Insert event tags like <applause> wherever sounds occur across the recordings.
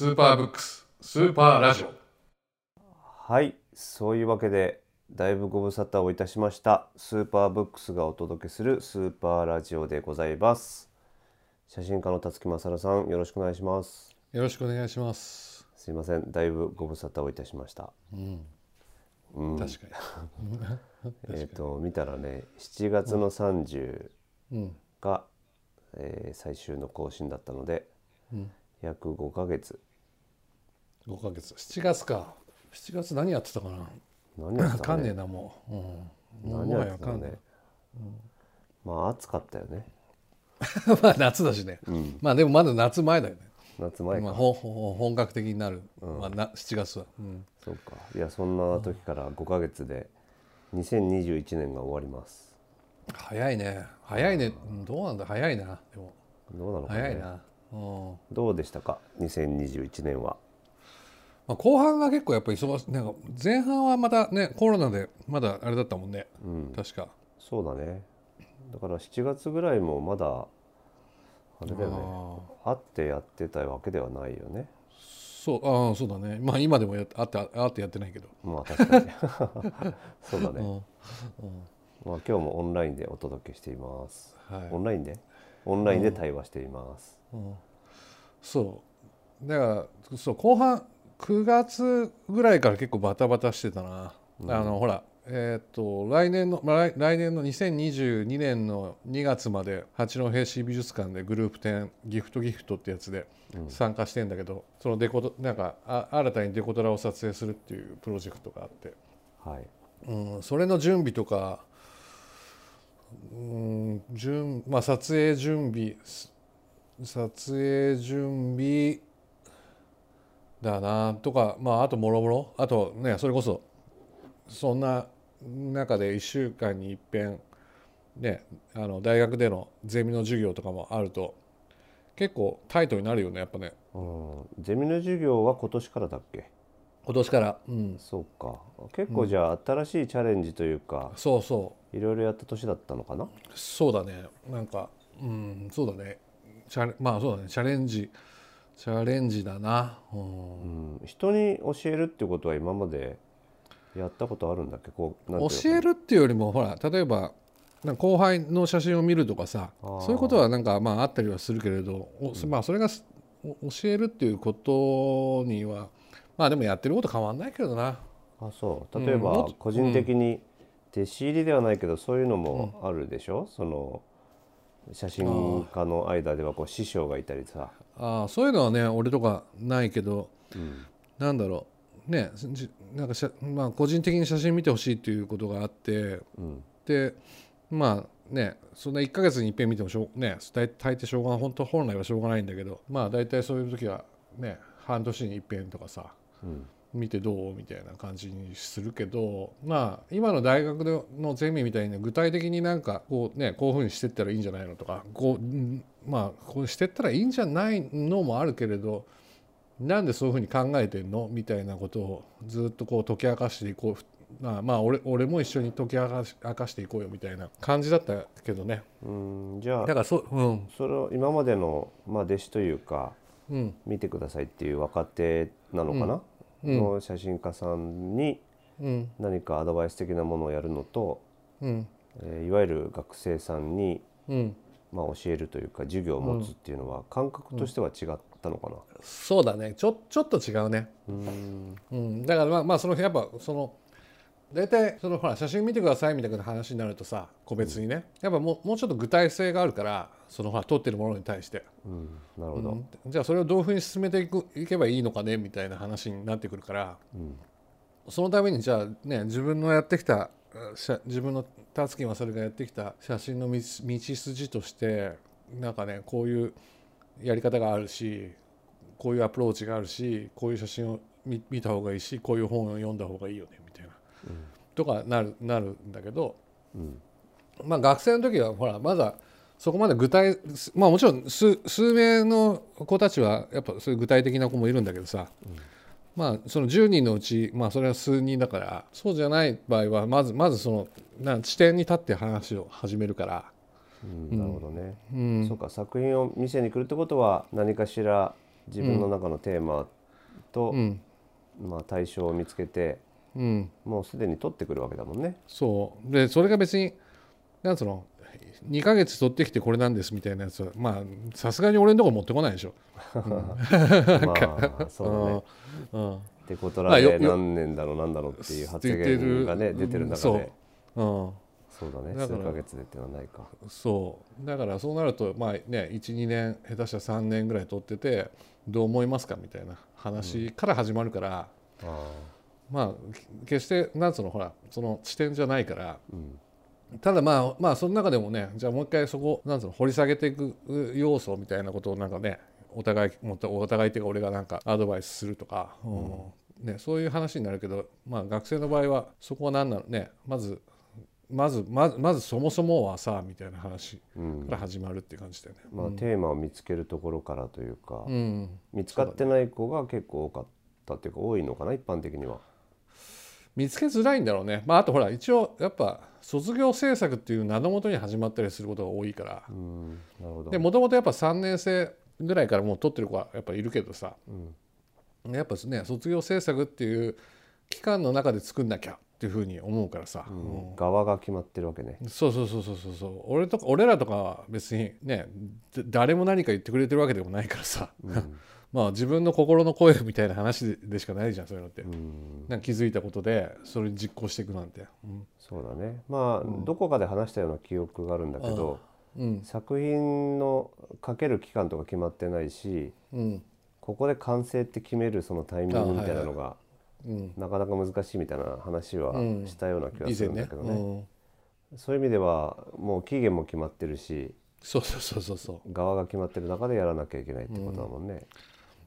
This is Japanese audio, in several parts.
スーパーブックススーパーラジオ。はいそういうわけでだいぶご無沙汰をいたしました。スーパーブックスがお届けするスーパーラジオでございます。写真家の辰木勝さんよろしくお願いします。よろしくお願いします。すいませんだいぶご無沙汰をいたしました。うん。うん。確かに。<laughs> えっ、と見たらね7月の30うん。が、えー最終の更新だったのでうん。約5ヶ月5ヶ月。7月か。7月何やってたかな。何やっわかんねえてたかねなもう、うん、何やってたかね。まあ暑かったよね。<laughs> まあ夏だしね、うん。まあでもまだ夏前だよね。夏前か。まあ、本格的になる、まあ、な7月は、うん、そうか。いやそんな時から5ヶ月で2021年が終わります。早いね。早いね。うん。どうなんだ？早いな。でも。どうなのかね。早いな、うん。どうでしたか？2021年はまあ、後半が結構やっぱり忙しなんか前半はまたねコロナでまだあれだったもんね、うん。確か。そうだね。だから7月ぐらいもまだあれだよね。あ会ってやってたわけではないよね。そうああそうだね。まあ今でもやってあってあってやってないけど、まあ確かに。<laughs> そうだね、うん。うん。まあ、今日もオンラインでお届けしています。はい。オンラインで？オンラインで対話しています、うん。そう。だからそう後半9月ぐらいから結構バタバタしてたな、あのほらえーっと来年の、まあ、来来年の2022年の2月まで八戸市美術館でグループ展ギフトギフトってやつで参加してんだけど、そのデコトなんかあ新たにデコトラを撮影するっていうプロジェクトがあって、はい。うん、それの準備とか、うん準まあ、撮影準備す撮影準備だなとか、まあ、あともろもろあとねそれこそそんな中で1週間にいっぺん、ね、あの大学でのゼミの授業とかもあると結構タイトになるよねやっぱね。うん、ゼミの授業は今年からだっけ？今年から、うん、そうか。結構じゃあ新しいチャレンジというか、そうそう。いろいろやった年だったのかな？そうだね。なんかうんそうだね。チャレまあそうだね。チャレンジチャレンジだな、うん。うん、人に教えるっていうことは今までやったことあるんだっけ？こう教えるっていうよりもほら例えば後輩の写真を見るとかさそういうことはなんかまああったりはするけれど、おまあそれが教えるっていうことにはまあでもやってること変わんないけどな。あそう。例えば個人的に弟子入りではないけどそういうのもあるでしょ、その写真家の間ではこう師匠がいたりさ、あーそういうのはね俺とかないけどうん。なんだろう。ねじなんかしゃ、まあ、個人的に写真見てほしいっていうことがあってうん。でまあねそんな1ヶ月に一遍見てもしょうね大大抵しょうがない本当本来はしょうがないんだけどまあ大体そういう時はね半年に一遍とかさうん見てどうみたいな感じにするけどまあ今の大学でのゼミみたいに具体的になんかこうねこういうふうにしてったらいいんじゃないのとかこううんまあこうしてったらいいんじゃないのもあるけれどなんでそういうふうに考えてんのみたいなことをずっとこう解き明かしていこうまあまあ俺俺も一緒に解き明かし明かしていこうよみたいな感じだったけどね。うんじゃあだからそううん。それを今までの、まあ、弟子というかうん。見てくださいっていう若手なのかな、うんの写真家さんにうん。何かアドバイス的なものをやるのと、うん。えーいわゆる学生さんに、うん。まあ、教えるというか授業を持つっていうのは感覚としては違ったのかな？そうだね。ちょちょっと違うね。うん。うん、だからまあまあそのやっぱその大体そのほら写真見てくださいみたいな話になるとさ個別にね、やっぱもうもうちょっと具体性があるからそのほら撮ってるものに対して、うん、なるほど、うん。じゃあそれをどういうふうに進めていくいけばいいのかねみたいな話になってくるからうん。そのためにじゃあね自分のやってきた写自分の辰木勝がやってきた写真の道道筋としてなんかねこういうやり方があるしこういうアプローチがあるしこういう写真を見見た方がいいしこういう本を読んだ方がいいよねとかなるなるんだけど、うん。まあ学生の時はほらまだそこまで具体まあもちろん数数名の子たちはやっぱそういう具体的な子もいるんだけどさ、まあその10人のうちまあそれは数人だからそうじゃない場合はまずまずそのな地点に立って話を始めるから、うんなるほどね、うん。そうか作品を見せに来るってことは何かしら自分の中のテーマと、うん。まあ、対象を見つけてうん。もうすでに取ってくるわけだもんね。そう。でそれが別になんつうの？2ヶ月取ってきてこれなんですみたいなやつはまあさすがに俺のとこ持ってこないでしょ。<laughs> まあそうだね。うん。ってことらで何年だろうなんだろうっていう発言がね出てる中そう。でうん、そうだね。だ数ヶ月でっていうのはないか。そう。だからそうなるとまあね12年下手したら3年ぐらい取っててどう思いますかみたいな話から始まるから、あまあ決してなんつうのほらその視点じゃないから。ーうん。ただまあまあその中でもねじゃあもう一回そこなんつうの掘り下げていく要素みたいなことをなんかねお互いもっとお互いっていうか俺がなんかアドバイスするとか、うん。ね、そういう話になるけど、まあ、学生の場合はそこは何なのねまずまずまずまずそもそもはさみたいな話うん。から始まるっていう感じだよね。まあ、テーマを見つけるところからというか、うん、見つかってない子が結構多かったっていうか多いのかな一般的には。見つけづらいんだろうね、まあ、あとほら一応やっぱ卒業制作っていう名のもとに始まったりすることが多いから。うん。なるほど。でもともとやっぱ3年生ぐらいからもう取ってる子はやっぱいるけどさ。うん。やっぱね卒業制作っていう期間の中で作んなきゃっていうふうに思うからさ、うん。側が決まってるわけね。うんそうそうそうそうそうそう。俺とか俺らとかは別にねだ誰も何か言ってくれてるわけでもないからさ、うんまあ自分の心の声みたいな話ででしかないじゃんそういうのって、うん。なんか気づいたことでそれに実行していくなんて、うん。そうだね。まあ、どこかで話したような記憶があるんだけど、うん。作品のかける期間とか決まってないしうん。ここで完成って決めるそのタイミングみたいなのが、うん、なかなか難しいみたいな話はうん。したような気がするんだけどね,、うん、そういう意味ではもう期限も決まってるしそうそうそうそうそう。側が決まってる中でやらなきゃいけないってことだもんね。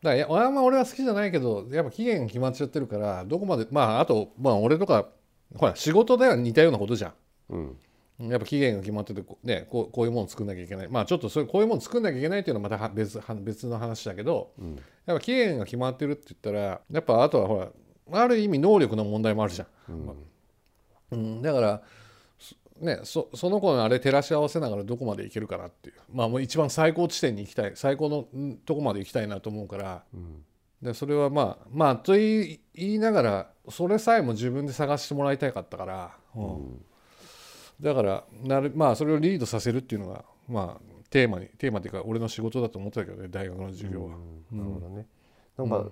だからいやあんま俺は好きじゃないけどやっぱ期限決まっちゃってるからどこまでまああとまあ俺とかほら仕事では似たようなことじゃん。うん。やっぱ期限が決まっててねこうこういうもの作んなきゃいけない。まあちょっとそれこういうもの作んなきゃいけないっていうのはまたは別は別の話だけどうん。やっぱ期限が決まってるって言ったらやっぱあとはほらある意味能力の問題もあるじゃん、うん。うん、だからそねそその子のあれ照らし合わせながらどこまでいけるかなっていう。まあもう一番最高地点に行きたい。最高のんとこまで行きたいなと思うから。うん。でそれはまあまあと言い言いながらそれさえも自分で探してもらいたかったから、うん。だからなるまあそれをリードさせるっていうのがまあテーマにテーマっていうか俺の仕事だと思ってたけどね大学の授業は。うん。なるほどね。なんか、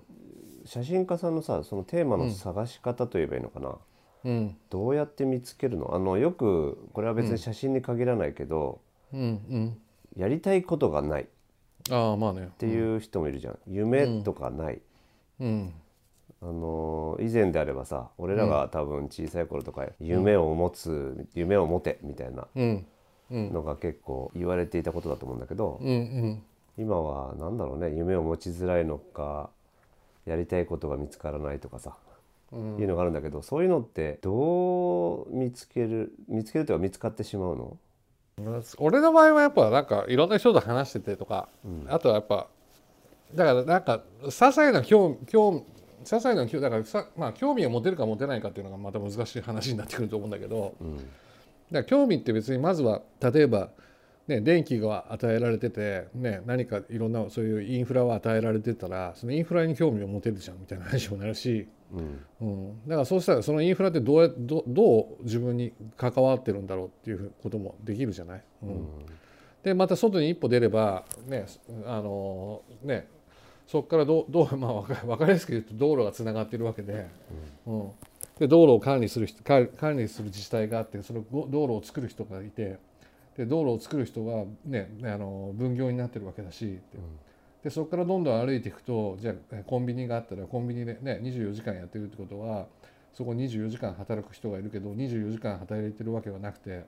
写真家さんのさそのテーマの探し方といえばいいのかな、うん。どうやって見つけるの？あのよくこれは別に写真に限らないけど、うんうん。やりたいことがない。っああまあね。ていう人もいるじゃん、夢とかない、うん。あの以前であればさ俺らが多分小さい頃とか夢を持つ、夢を持てみたいなうん。うん。のが結構言われていたことだと思うんだけど、うんうん。今は何だろうね夢を持ちづらいのかやりたいことが見つからないとかさ、うんいうのがあるんだけどそういうのってどう見つける見つけるというか見つかってしまうの？俺の場合はやっぱなんかいろんな人と話しててとか、あとはやっぱだからなんか些細な興興些細な興だからさ、まあ、興味を持てるか持てないかっていうのがまた難しい話になってくると思うんだけど、うん。だから興味って別にまずは例えば、ね、電気が与えられてて、ね、何かいろんなそういうインフラを与えられてたらそのインフラに興味を持てるじゃんみたいな話にもなるし、うん。うん、だからそうしたらそのインフラってどうやどどう自分に関わってるんだろうっていうこともできるじゃない？うん。でまた外に一歩出ればねあのねそこからどうどう、まあ、分かりやすく言うと道路がつながっているわけで,、うん。で道路を管理する人管管理する自治体があってそのご道路を作る人がいてで道路を作る人が、ね、あの分業になってるわけだし、でそこからどんどん歩いていくとじゃあえコンビニがあったらコンビニで、ね、24時間やってるってことはそこ24時間働く人がいるけど24時間働いてるわけはなくて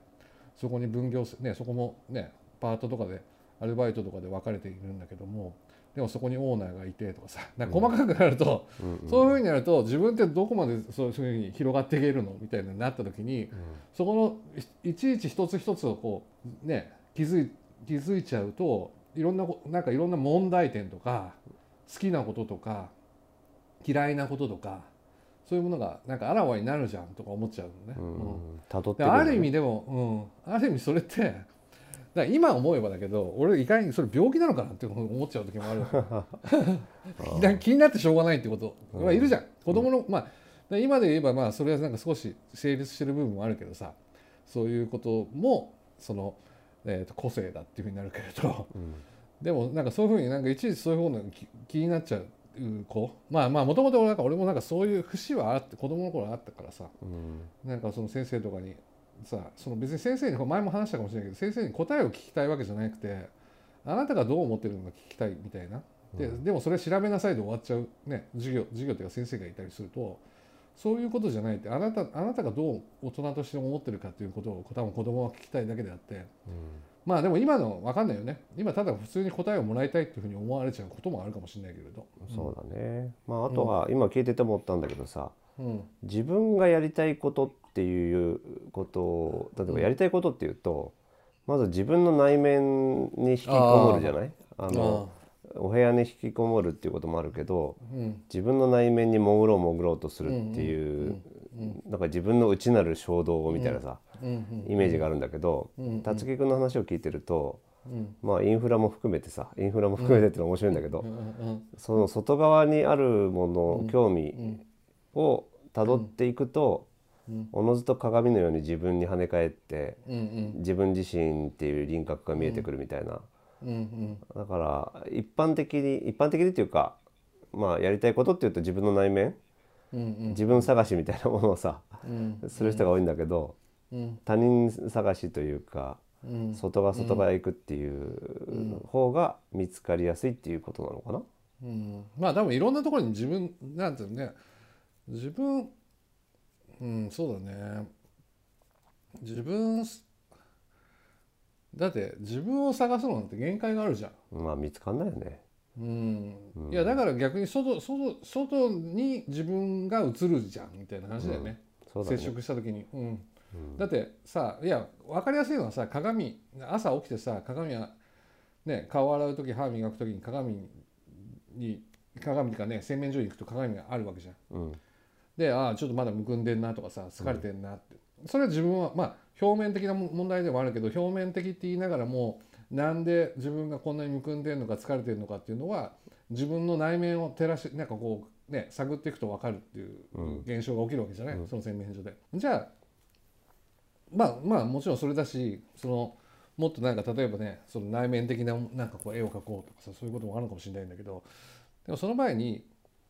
そこに分業すねそこもねパートとかでアルバイトとかで分かれているんだけどもでもそこにオーナーがいてとかさ。なんか細かくなると、うんそういうふうになると自分ってどこまでそういうふうに広がっていけるのみたいになった時に、そこのいいちいち一つ一つをこうね気づい気づいちゃうといろんなこなんかいろんな問題点とか好きなこととか嫌いなこととかそういうものがなんかあらわになるじゃんとか思っちゃうのね。うん。うん。辿ってである意味でも、うん、ある意味それってから今思えばだけど俺意外にそれ病気なのかなって思っちゃう時もある <laughs> 気になってしょうがないってこと。うん。まあいるじゃん。子供のまあで今で言えばまあそれはなんか少し成立してる部分もあるけどさ。そういうこともその、えーと個性だっていうふうになるけれど。うん。でもなんかそういうふうになんかいちいちそういう方の気気になっちゃう子。まあまあもともと俺もなんかそういう節はあって子供の頃あったからさ。うん。なんかその先生とかにさその別に先生に前も話したかもしれないけど先生に答えを聞きたいわけじゃなくてあなたがどう思ってるのか聞きたいみたいな。ででもそれ調べなさいで終わっちゃうね授業授業っていうか先生がいたりするとそういうことじゃないってあなたあなたがどう大人として思ってるかっていうことを多分子供は聞きたいだけであって。まあでも今の分かんないよね。今ただ普通に答えをもらいたいっていうふうに思われちゃうこともあるかもしれないけれど。そうだね。まああとは今聞いてて思ったんだけどさうん。自分がやりたいことっていうことを例えばやりたいことっていうとまず自分の内面に引きこもるじゃない？あのお部屋に引きこもるっていうこともあるけどうん。自分の内面に潜ろう潜ろうとするっていうなんか自分の内なる衝動みたいなさうん。うん。イメージがあるんだけどうん。辰木君の話を聞いてるとうん。まあインフラも含めてさインフラも含めてってのは面白いんだけどうんうんその外側にあるもの興味うん。をたどっていくとうんおのずと鏡のように自分に跳ね返って自分自身っていう輪郭が見えてくるみたいな。だから一般的に一般的にっていうかまあやりたいことっていうと自分の内面自分探しみたいなものをさうんする人が多いんだけどうん。他人探しというかうん。外側外側へ行くっていう方が見つかりやすいっていうことなのかな？うん。まあ多分いろんなところに自分なんていうのね自分うんそうだね。自分だって自分を探すのなんて限界があるじゃん。まあ見つかんないよね。うん。うん。いやだから逆に外外外に自分が映るじゃんみたいな話だよね、そうだね。接触した時に、うん、うん。だってさいや分かりやすいのはさ鏡朝起きてさ鏡はね顔洗う時歯磨く時に鏡に鏡っていうかね洗面所に行くと鏡があるわけじゃん。うんでああちょっとまだむくんでんなとかさ疲れてんなって、それは自分はまあ表面的な問題でもあるけど表面的って言いながらもなんで自分がこんなにむくんでんのか疲れてるのかっていうのは自分の内面を照らしなんかこうね探っていくと分かるっていううん。現象が起きるわけじゃない、うん。その洗面所で。じゃあまあまあもちろんそれだしそのもっとなんか例えばねその内面的ななんかこう絵を描こうとかさそういうこともあるかもしれないんだけどでもその前に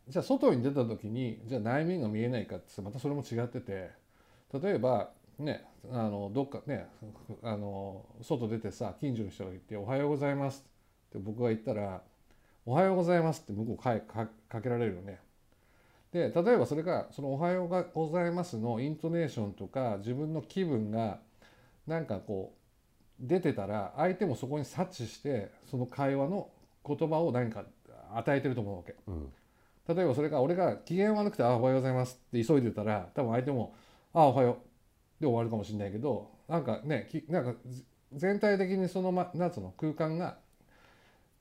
じゃあ外に出た時にじゃあ内面が見えないかってまたそれも違ってて例えばねあのどっかねあの外出てさ近所の人がいて「おはようございます」って僕が言ったら「おはようございます」って向こうかかかけられるよね。で例えばそれがその「おはようございます」のイントネーションとか自分の気分がなんかこう出てたら相手もそこに察知してその会話の言葉を何か与えてると思うわけ。うん例えばそれが俺が機嫌悪くて「あおはようございます」って急いでたら多分相手も「あおはよう」で終わるかもしれないけどなんかねきなんかず全体的にその、ま、なんつうの空間が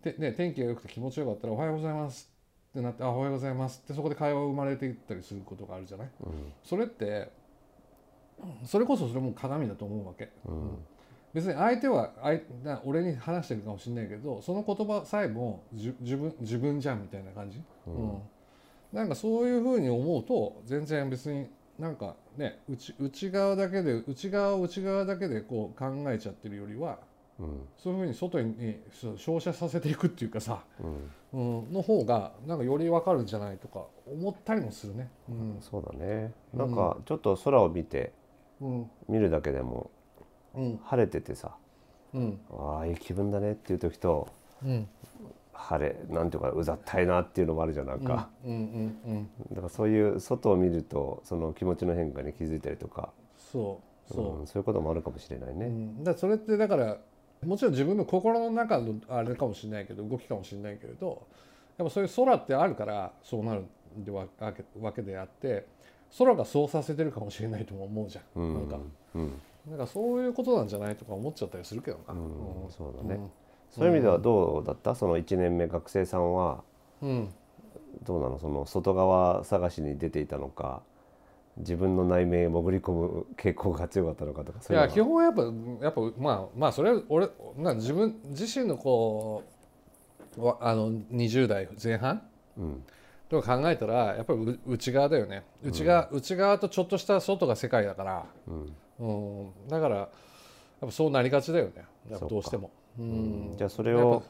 て、ね、天気が良くて気持ちよかったら「おはようございます」ってなって「あおはようございます」ってそこで会話が生まれていったりすることがあるじゃない？うん。それってそれこそそれも鏡だと思うわけ。うん別に相手はあいな俺に話してるかもしれないけどその言葉さえも自分自分じゃんみたいな感じ、うん。うん。なんかそういうふうに思うと全然別になんかね内内側だけで内側を内側だけでこう考えちゃってるよりはうん。そういうふうに外に照射させていくっていうかさ、うん。うん、の方がなんかより分かるんじゃないとか思ったりもするね。うん。そうだね。なんかちょっと空を見てうん。見るだけでもうん晴れててさうん。ああいい気分だねっていう時とうん。晴れなんていうかうざったいなっていうのもあるじゃんなんか、うんうんうんだからそういう外を見るとその気持ちの変化に気づいたりとか。そうそう、うんそういうこともあるかもしれないね。うん、だそれってだからもちろん自分の心の中のあれかもしれないけど動きかもしれないけれどやっぱそういう空ってあるからそうなるんでわわけわけであって空がそうさせてるかもしれないとも思うじゃん、うん。なんか。うんなんかそういうことなんじゃないとか思っちゃったりするけどな、うんうん。そうだね。そういう意味ではどうだった？その1年目学生さんは。うん。どうなの？その外側探しに出ていたのか。自分の内面へ潜り込む傾向が強かったのかとかいや基本はやっぱやっぱまあまあそれは俺な自分自身のこうあの20代前半、うん。とか考えたらやっぱり内側だよね。内側,、内側とちょっとした外が世界だから、うんだからやっぱそうなりがちだよね。どうしても。うん、じゃあそれを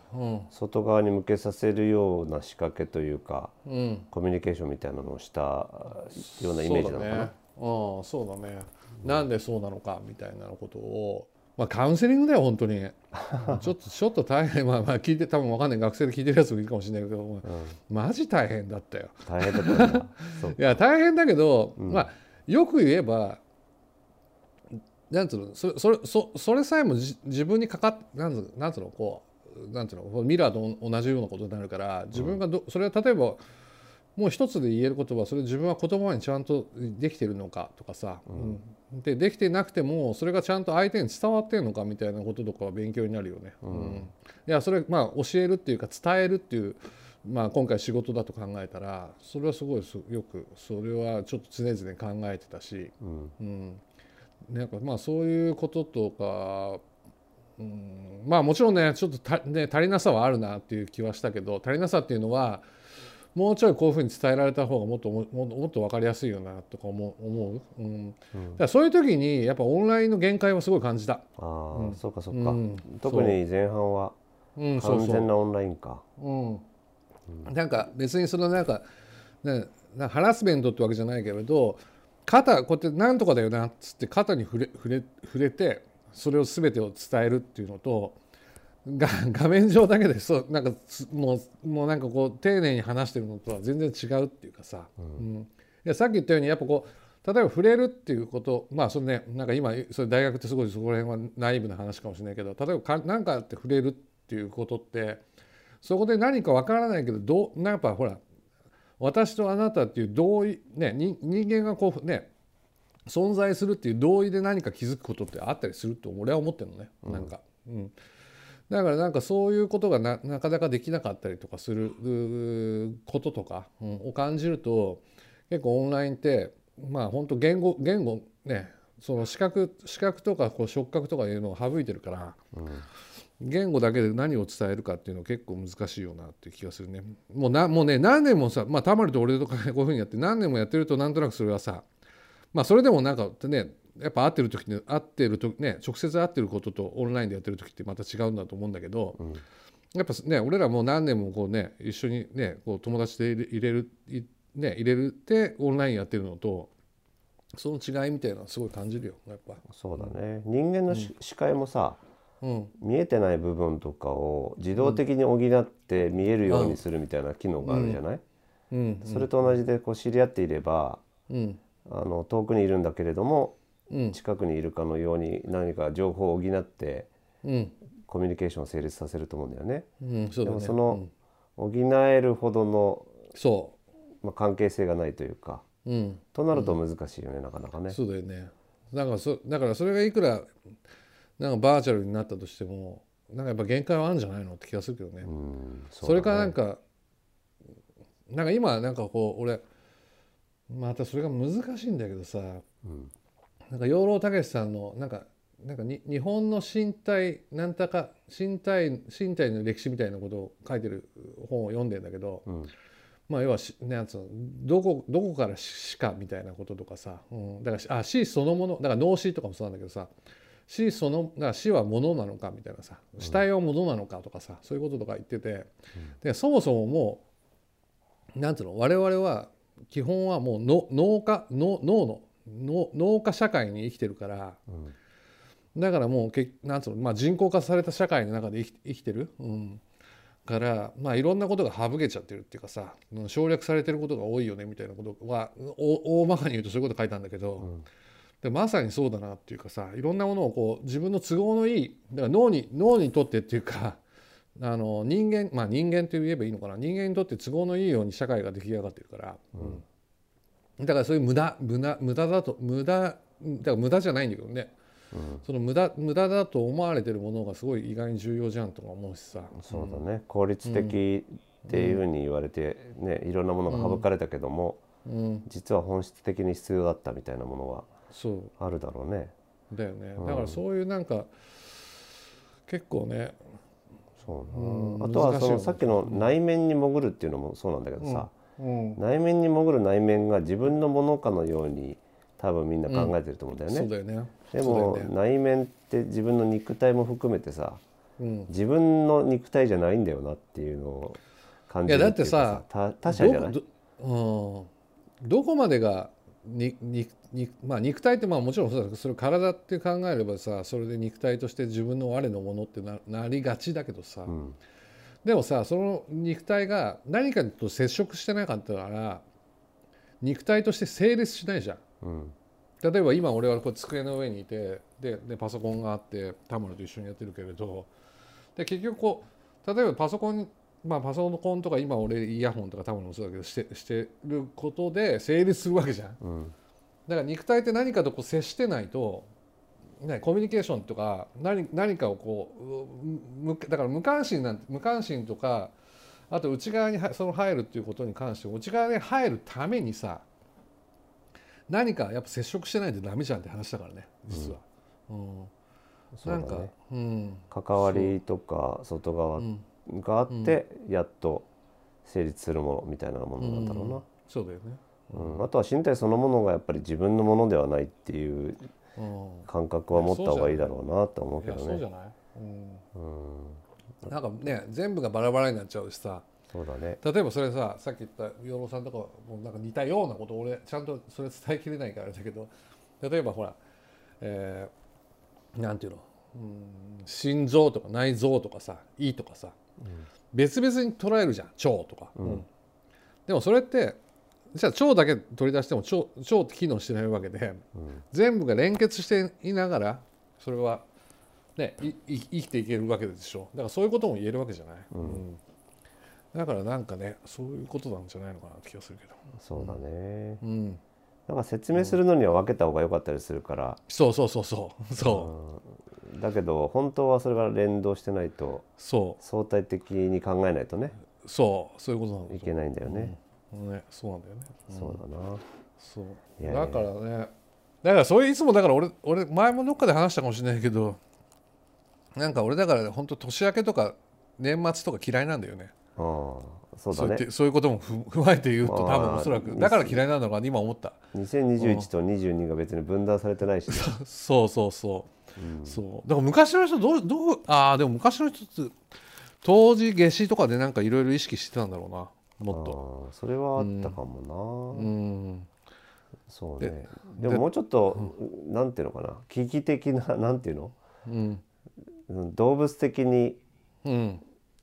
外側に向けさせるような仕掛けというか、うん、コミュニケーションみたいなのをしたようなイメージなのかな。そうだね,、うん、そうだね。なんでそうなのかみたいなことをまあカウンセリングだよ本当に。<laughs> ちょっとちょっと大変。まあまあ聞いて多分わかんない。学生で聞いてるやつもいるかもしれないけど、うん、マジ大変だったよ。大変だった <laughs> いや大変だけど、うん、まあよく言えばなんつうの？そそれそそれさえも自分にかかっなんつなんつうの？こうなんつうの？ミラーと同じようなことになるから自分がど、それは例えばもう一つで言えることはそれ自分は言葉にちゃんとできてるのかとかさ、うん、でできてなくてもそれがちゃんと相手に伝わってるのかみたいなこととかは勉強になるよね。うん、うん、いやそれまあ教えるっていうか伝えるっていう、まあ、今回仕事だと考えたらそれはすごいよくそれはちょっと常々考えてたし、うん。うん、なんかまあそういうこととかうん、まあもちろんねちょっとた、ね、足りなさはあるなっていう気はしたけど足りなさっていうのはもうちょいこういうふうに伝えられた方がもっとももっと分かりやすいよなとか思う思う、うん、だそういう時にやっぱオンラインの限界はすごい感じた。ああ、うん、そうかそうか、うん、特に前半は完全なオンラインか。うん、なんか別にそのなんかねなハラスメントってわけじゃないけれど肩こうやってなんとかだよなっつって肩に触れ触れ触れてそれを全てを伝えるっていうのとが画面上だけでそうなんかもうもうなんかこう丁寧に話してるのとは全然違うっていうかさ、うん、いやさっき言ったようにやっぱこう例えば触れるっていうことまあそれねなんか今それ大学ってすごいそこら辺はナイーブな話かもしれないけど例えばか何かあって触れるっていうことってそこで何かわからないけどどうやっぱほら私とあなたっていう同意ね人間がこうね存在するっていう同意で何か気づくことってあったりすると俺は思ってるのね、うん、なんか。うん。だからなんかそういうことがななかなかできなかったりとかすることとか、うん、を感じると結構オンラインってまあ本当言語言語ねその視覚視覚とかこう触覚とかいうのを省いてるから、うん、言語だけで何を伝えるかっていうのは結構難しいよなっていう気がするね。もうなもうね何年もさまあたまりと俺とかこういうふうにやって何年もやってるとなんとなくそれはさまあそれでもなんかねやっぱ会ってる時に会ってるとね直接会ってることとオンラインでやってる時ってまた違うんだと思うんだけど、うん、やっぱね俺らもう何年もこうね一緒にねこう友達で入れるね入れるってオンラインやってるのとその違いみたいなのはすごい感じるよやっぱ。そうだね。人間の、うん、視界もさ、うん、見えてない部分とかを自動的に補って見えるようにするみたいな機能があるじゃない、うん、それと同じでこう知り合っていれば、あの遠くにいるんだけれども近くにいるかのように何か情報を補って、コミュニケーションを成立させると思うんだよね。うん。そね。でもその、補えるほどのそう、まあ、関係性がないというか、うん、となると難しいよね、なかなかね。そうだよね。だからそだからそれがいくらなんかバーチャルになったとしてもなんかやっぱ限界はあるんじゃないのって気がするけどね。うんそ、ね、それからなんかなんか今なんかこう俺またそれが難しいんだけどさ、うん、なんか養老孟司さんのなんかなんかに日本の身体なんたか身体身体の歴史みたいなことを書いてる本を読んでんだけど、うん、まあ要はなんつうのどこどこから死かみたいなこととかさ、うん、だからあ死そのものだから脳死とかもそうなんだけどさ死そのだから死はものなのかみたいなさ死体はものなのかとかさ、そういうこととか言ってて、うん、でそもそももうなんつうの我々は基本はもう脳化脳の農家社会に生きてるから、うん、だからもうけなんつうの、まあ、人口化された社会の中で生き生きてる、うん、からまあいろんなことが省けちゃってるっていうかさ省略されてることが多いよねみたいなことは大まかに言うとそういうこと書いたんだけど、うん、でまさにそうだなっていうかさいろんなものをこう自分の都合のいいだから脳に脳にとってっていうか <laughs> あの人間まあ人間と言えばいいのかな。人間にとって都合のいいように社会が出来上がってるから。うん。だからそういう無駄無駄無駄だと無駄だから無駄じゃないんだけどね、うん、その無駄無駄だと思われてるものがすごい意外に重要じゃんとか思うしさ。そうだね、効率的っていうふうに言われてねいろんなものが省かれたけども、うん、実は本質的に必要だったみたいなものはそあるだろうね。うだよね。うん。だからそういうなんか結構ねそううんなあとはそのさっきの内面に潜るっていうのもそうなんだけどさ、うん。内面に潜る内面が自分のものかのように多分みんな考えてると思うんだよね。そうだよね。でも、内面って自分の肉体も含めてさうん。自分の肉体じゃないんだよなっていうのを感じるいやだってさいうかさ他他者じゃない？どこまでがににに、まあ、肉体ってまあもちろんそうだけどそれ体って考えればさそれで肉体として自分の我のものってななりがちだけどさ、うん。でもさその肉体が何かと接触してなかったら肉体として成立しないじゃん。うん。例えば今俺はこう机の上にいてででパソコンがあって田村と一緒にやってるけれどで結局こう例えばパソコンまあパソコンとか今俺イヤホンとか田村もそうだけどしてしてることで成立するわけじゃん。うん。だから肉体って何かとこう接してないと、ね、コミュニケーションとか何何かをこうむだから無関心なん無関心とかあと内側にはその入るっていうことに関して内側に入るためにさ何かやっぱ接触してないとダメじゃんって話だからね実は。うん。そうだなんか、ねうん。関わりとか外側うんがあってやっと成立するものみたいなものなんだろうな。そうだよね。うん。あとは身体そのものがやっぱり自分のものではないっていううん。感覚は持った方がいいだろうなと思うけどね。そうじゃない、うん。うん、なんかね全部がバラバラになっちゃうしさ。そうだね。例えばそれささっき言った養老さんとかもなんか似たようなこと俺ちゃんとそれ伝えきれないからあれだけど例えばほら、えーなんていうの？うん。心臓とか内臓とかさ胃とかさ、別々に捉えるじゃん腸とか、うん。でもそれってじゃあ腸だけ取り出しても腸腸って機能してないわけで、全部が連結していながらそれは、ね、いい生きていけるわけでしょ。だからそういうことも言えるわけじゃない、うん。だからなんかねそういうことなんじゃないのかなって気がするけど、そうだね。うん、なんか説明するのには分けた方が良かったりするから、そうそうそうそう。そう。うんだけど本当はそれが連動してないとそ相対的に考えないとねうそう。そういうことなんだいけないんだよね。うん。ねそうなんだよね、うん。そうだな。そう。だからねだからそういういつもだから俺俺前もどっかで話したかもしれないけどなんか俺だから本当年明けとか年末とか嫌いなんだよね。ああそうだね。そう。そういうこともふ <laughs> 踏まえて言うと多分おそらく。だから嫌いなのかな今思った。2021と22が別に分断されてないしね、<laughs> そうそうそう、そう。だから昔の人どうどうああでも昔の人って当時夏至とかでなんかいろいろ意識してたんだろうな。もっと。それはあったかもな、うん。そうね。でももうちょっと、なんていうのかな。危機的な <laughs> なんていうの？うん。うん動物的にうん。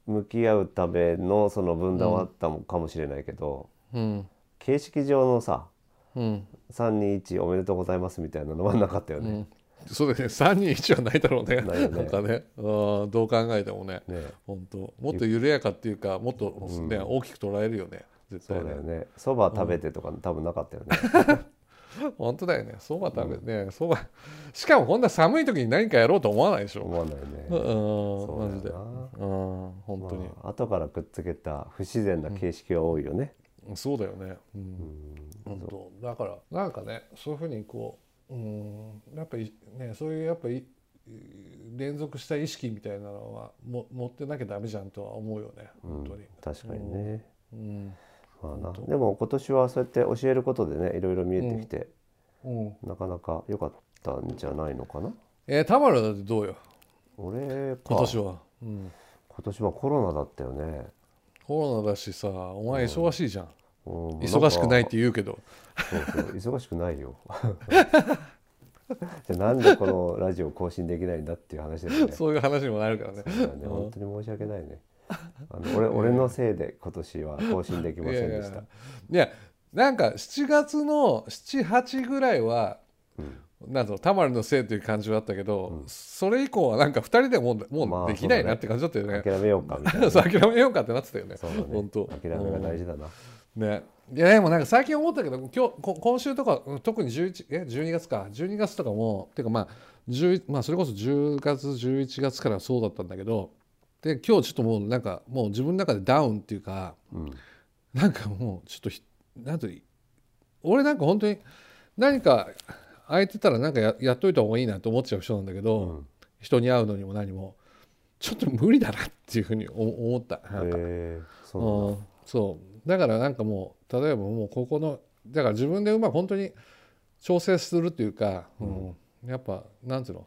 向き合うためのその分断はあったのかもしれないけど、うん。形式上のさうん。321おめでとうございますみたいなのはなかったよね。うんそうだね。321はないだろうね。ないよね。なんかね。うん。どう考えてもね。ね。本当。もっと緩やかっていうかもっとね、大きく捉えるよね。絶そう対だよね。そば食べてとか多分なかったよね。<laughs> 本当だよね。そば食べねそば。しかもこんな寒い時に何かやろうと思わないでしょ。思わないね。うん。そうマジで。だようん。な。本当に、まあ後からくっつけた不自然な形式が多いよね。そうだよね、うん。本当。だからなんかねそういうふうにこう、うん、やっぱりねそういうやっぱり連続した意識みたいなのはも持ってなきゃダメじゃんとは思うよね本当に、確かにね。うん。まあな。でも今年はそうやって教えることでねいろいろ見えてきて、うん。なかなか良かったんじゃないのかな？えー、田村だってどうよ？俺か。今年は、うん、今年はコロナだったよね。コロナだしさお前忙しいじゃん、うん忙しくないって言うけどそうそう忙しくないよ。<laughs> じゃあなんでこのラジオ更新できないんだっていう話ですね。そういう話にもなるからねね本当に申し訳ないね。あの俺俺のせいで今年は更新できませんでした。いやなんか7月の78ぐらいは、なんと田丸のせいという感じはあったけど、それ以降はなんか2人でもうもまあうできないなって感じだったよね。諦めようかみたいな。<laughs> 諦めようかってなってたよね。ね本当諦めが大事だな。ね、いやでもなんか最近思ったけど今日こ今週とかうん特に11え12月か。12月とかもていうかまあ10まあそれこそ10月11月からそうだったんだけどで今日ちょっともうなんかもう自分の中でダウンっていうかうん。なんかもうちょっとひなんと俺なんか本当に何か空いてたらなんかややっといた方がいいなと思っちゃう人なんだけど、うん。人に会うのにも何もちょっと無理だなっていうふうに思思った。なんか、へえそうなんだ。うん、そうだからなんかもう例えばもうここのだから自分でうまく本当に調整するっていうか、うん。やっぱなんつうの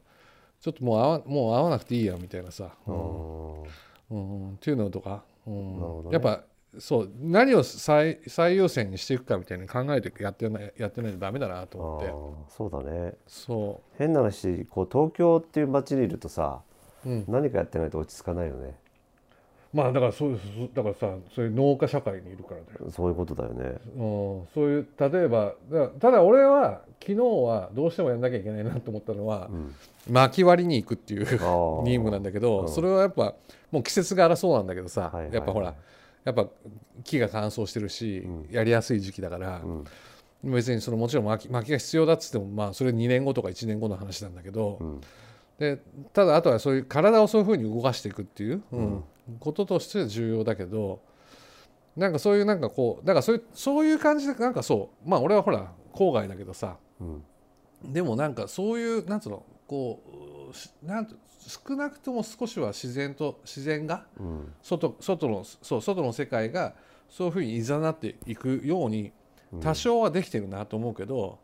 ちょっともう合わもう合わなくていいやみたいなさ、うんうんうんっていうのとか、うん。ね。やっぱそう何を最最優先にしていくかみたいに考えてやってないやってないとダメだなと思って。そうだね。そ変な話こう東京っていう街にいるとさう、うん、何かやってないと落ち着かないよねまあだからそうだからさそういう農家社会にいるからだよ。そういうことだよね。うん、そういう例えばだただ俺は昨日はどうしてもやんなきゃいけないなと思ったのはうん。巻き割りに行くっていう任務なんだけど、うん。それはやっぱもう季節柄そうなんだけどさ、はいはいはい。やっぱほらやっぱ木が乾燥してるし、うん。やりやすい時期だからう、ん。別にそのもちろん巻き巻きが必要だっつってもまあそれ2年後とか1年後の話なんだけど、うん。でただあとはそういう体をそういうふうに動かしていくっていう、うん。うんこととして重要だけどなんかそういうなんかこうだからそういうそういう感じでなんかそうまあ俺はほら郊外だけどさうん。でもなんかそういうなんつうのこうしなんと少なくとも少しは自然と自然がうん。外外のそう外の世界がそういうふうにいざなっていくようにうん。多少はできてるなと思うけど、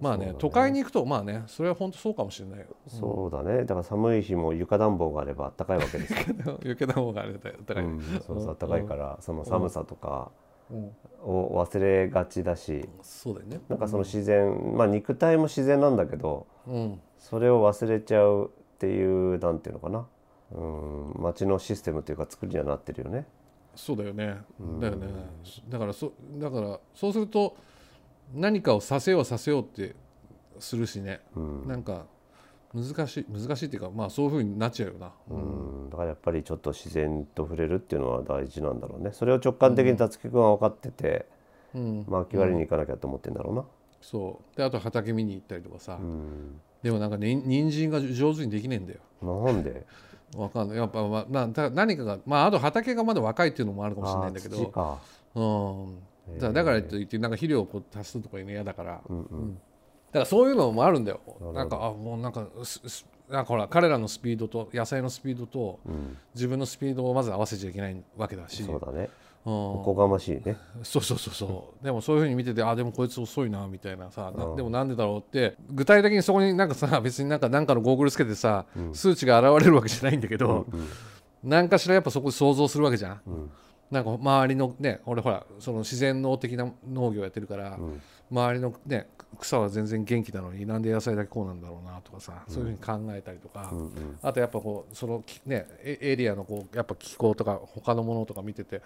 まあねね。都会に行くとまあねそれは本当そうかもしれないよ。そうだね。だから寒い日も床暖房があれば暖かいわけですよ、余計な方があれだよだから、うん、そうそう暖かいからその寒さとかうん。を忘れがちだしそうだよね。なんかその自然まあ肉体も自然なんだけどうん、それを忘れちゃうっていうなんていうのかな。うん。街のシステムというか作りにはなってるよね。そうだよね。うん。だよね。だからそだからそうすると何かをさせようさせようってするしね、うん。なんか難しい難しいっていうかまあそういうふうになっちゃうよな、うん、だからやっぱりちょっと自然と触れるっていうのは大事なんだろうね。それを直感的に辰木君は分かってて、うん。巻き割りに行かなきゃと思ってんだろうな。そう。であと畑見に行ったりとかさ、うん、でもなんかね人参が上手にできねえんだよ。なんで？わかんない。やっぱ、まあ、なた何かがまああと畑がまだ若いっていうのもあるかもしれないんだけど。うんだからだからといってなんか肥料をこう足すとかいうの嫌だから、うんうん。だからそういうのもあるんだよ。なんかあもうなんかすすなんかほら彼らのスピードと野菜のスピードとうん、自分のスピードをまず合わせちゃいけないわけだし。そうだね。うん。おこがましいね。そうそうそうそう。でもそういうふうに見ててあでもこいつ遅いなみたいなさなうん。でもなんでだろうって具体的にそこになんかさ別になんかなんかのゴーグルつけてさ、うん。数値が現れるわけじゃないんだけど、うん何かしらやっぱそこで想像するわけじゃん。うんなんか周りのね俺ほらその自然農的な農業やってるから、うん。周りのね草は全然元気なのになんで野菜だけこうなんだろうなとかさ、そういうふうに考えたりとか、うんうん。あとやっぱこうそのきねエエリアのこうやっぱ気候とか他のものとか見てて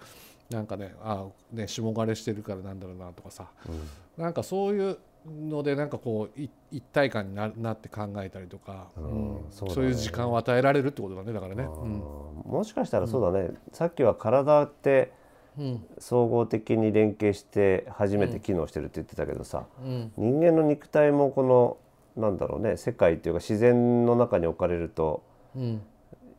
なんかねあね霜枯れしてるからなんだろうなとかさなんかそういうのでなんかこうい一体感にななって考えたりとか、うんうんそうだね。そういう時間を与えられるってことだねだからね。あーもしかしたらそうだね、さっきは体ってうん。うん総合的に連携して初めて機能してるって言ってたけどさ、うん。人間の肉体もこのなんだろうね世界っていうか自然の中に置かれるとうん。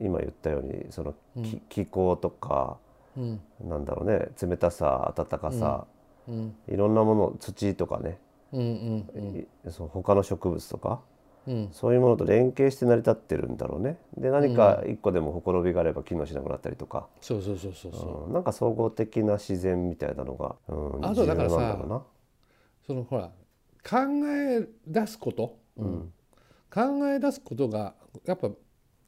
今言ったようにそのうん。気気候とかうん。なんだろうね冷たさ暖かさ、うん。いろんなもの土とかね、うんうんいその他の植物とかうん。そういうものと連携して成り立ってるんだろうね。で何か一個でもほころびがあれば機能しなくなったりとか、そうそうそうそうそう、うん。なんか総合的な自然みたいなのが、うん、あとだからさそのほら考え出すこと、うん。考え出すことがやっぱ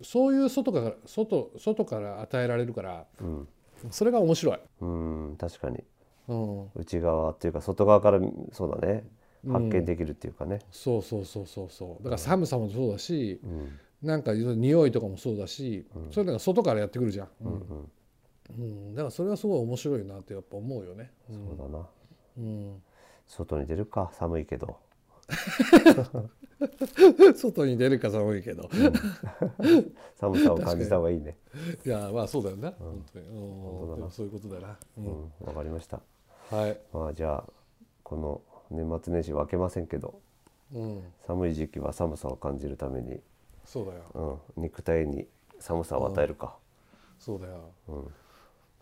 そういう外から外外から与えられるからうん。それが面白い。うん、確かに。うん、内側っていうか外側からそうだね。うん発見できるっていうかね。そうそうそうそうそう。だから寒さもそうだしうん。なんか匂いとかもそうだし、そういうのが外からやってくるじゃん、うんうん。うん。だからそれはすごい面白いなってやっぱ思うよね。うんそうだな。うん。外に出るか寒いけど。<laughs> 外に出るか寒いけど、寒さを感じた方がいいね。いやまあそうだよな、本当に、うん。当だな。そういうことだな、ううんん、わかりました。はい、まあじゃあこの年末年始分けませんけど、うん、寒い時期は寒さを感じるために、そうだよ。うん、肉体に寒さを与えるか。そうだよ。うん。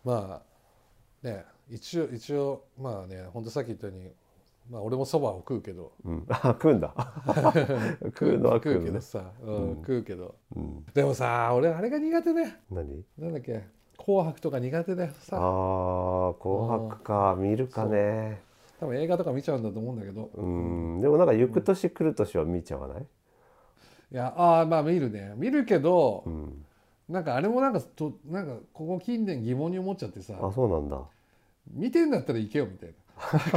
まあね一応一応まあね本当さっき言ったようにまあ俺もそばを食うけど。うん、あ <laughs> 食うんだ。<laughs> 食うのは食うね。けどさ、うん食うけど。うん、でもさ俺あれが苦手ね。何？なんだっけ？紅白とか苦手であさ。ー紅白か。見るかね多分映画とか見ちゃうんだと思うんだけど。うん。でもなんか行く年来る年は見ちゃわない、いやああまあ見るね。見るけど、うん、なんかあれもなんかとなんかここ近年疑問に思っちゃってさ。あそうなんだ。見てんだったら行けよみたいな。なん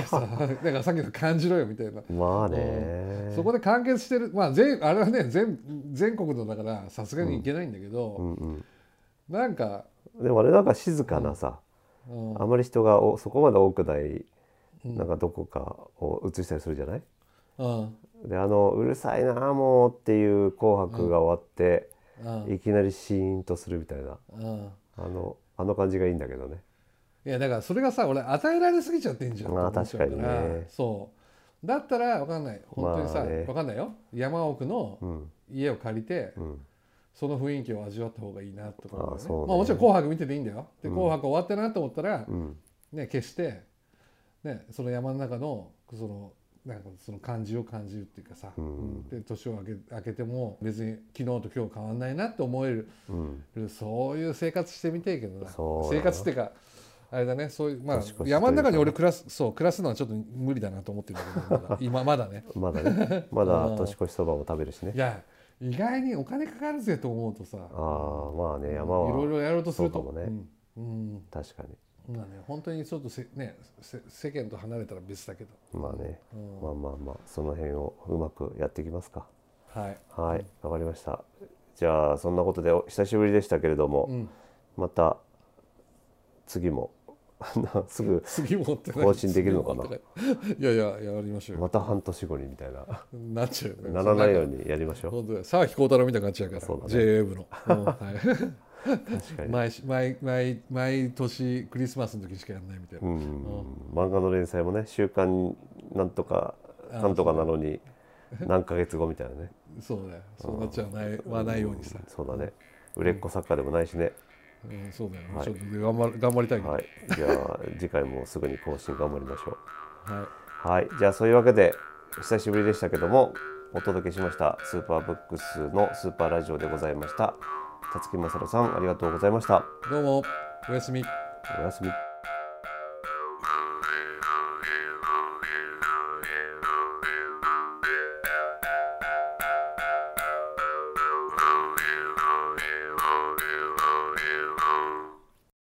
かさ <laughs> っきの感じろよみたいな。まあね。そこで完結してる。まあ全あれはね全全国のだからさすがに行けないんだけど、うんうん。なんか、でもあれなんか静かなさ、うん。あまり人がおそこまで多くないうんなんかどこかを映したりするじゃない？うん。であのうるさいなあもうっていう「紅白」が終わって、うん。いきなりシーンとするみたいな。うん。あのあの感じがいいんだけどね。いやだからそれがさ俺与えられすぎちゃってんじゃん。まあ確かにね。そう。だったら分かんない。本当にさ、まあね。分かんないよ。山奥のうん。家を借りて、うん。その雰囲気を味わった方がいいなとかね。あそうね。まあ、もちろん「紅白」見てていいんだよ。で「紅白」終わったなと思ったら、うん。ね、消して、ね、その山の中のそのなんかその感じを感じるっていうかさ、うん。うん。で年を明け明けても別に昨日と今日変わんないなって思えるうん。そういう生活してみていけどな。生活っていうかあれだねそういうまあ山の中に俺暮らすそう暮らすのはちょっと無理だなと思ってるんだけど <laughs> 今まだね。まだね。まだ年越しそばも食べるしね。いや意外にお金かかるぜと思うとさ。ああまあね山いろいろはやろうとすると。もね。うん。うん。確かにまあね。本当にちょっとせねせ世間と離れたら別だけど。まあね。うん。まあまあまあ。その辺をうまくやっていきますか。はい。はい。わかりました。じゃあそんなことでお久しぶりでしたけれども、うん。また次も <laughs> すぐ <laughs> 次もって何？更新できるのかな？<laughs> いやいややりましょうよ。また半年後にみたいな。なっちゃうよね。ならないようにやりましょう。本当だよ。沢木幸太郎みたいな感じやから。そうだね。JWAVE の、うん。はい毎し毎毎毎年クリスマスの時しかやんないみたいな、うん。漫画の連載もね週刊なんとかあなんとかなのに何ヶ月後みたいなね。そうそうなっちゃわないはないようにさ、そうだね。売れっ子作家でもないしね。うん、そうだよ、はい。ちょっと頑張る頑張りたいけど、はい。じゃあ次回もすぐに更新頑張りましょう。はい。はい。じゃあそういうわけで久しぶりでしたけどもお届けしましたスーパーブックスのスーパーラジオでございました辰木勝さんありがとうございました。どうもおやすみ。おやすみ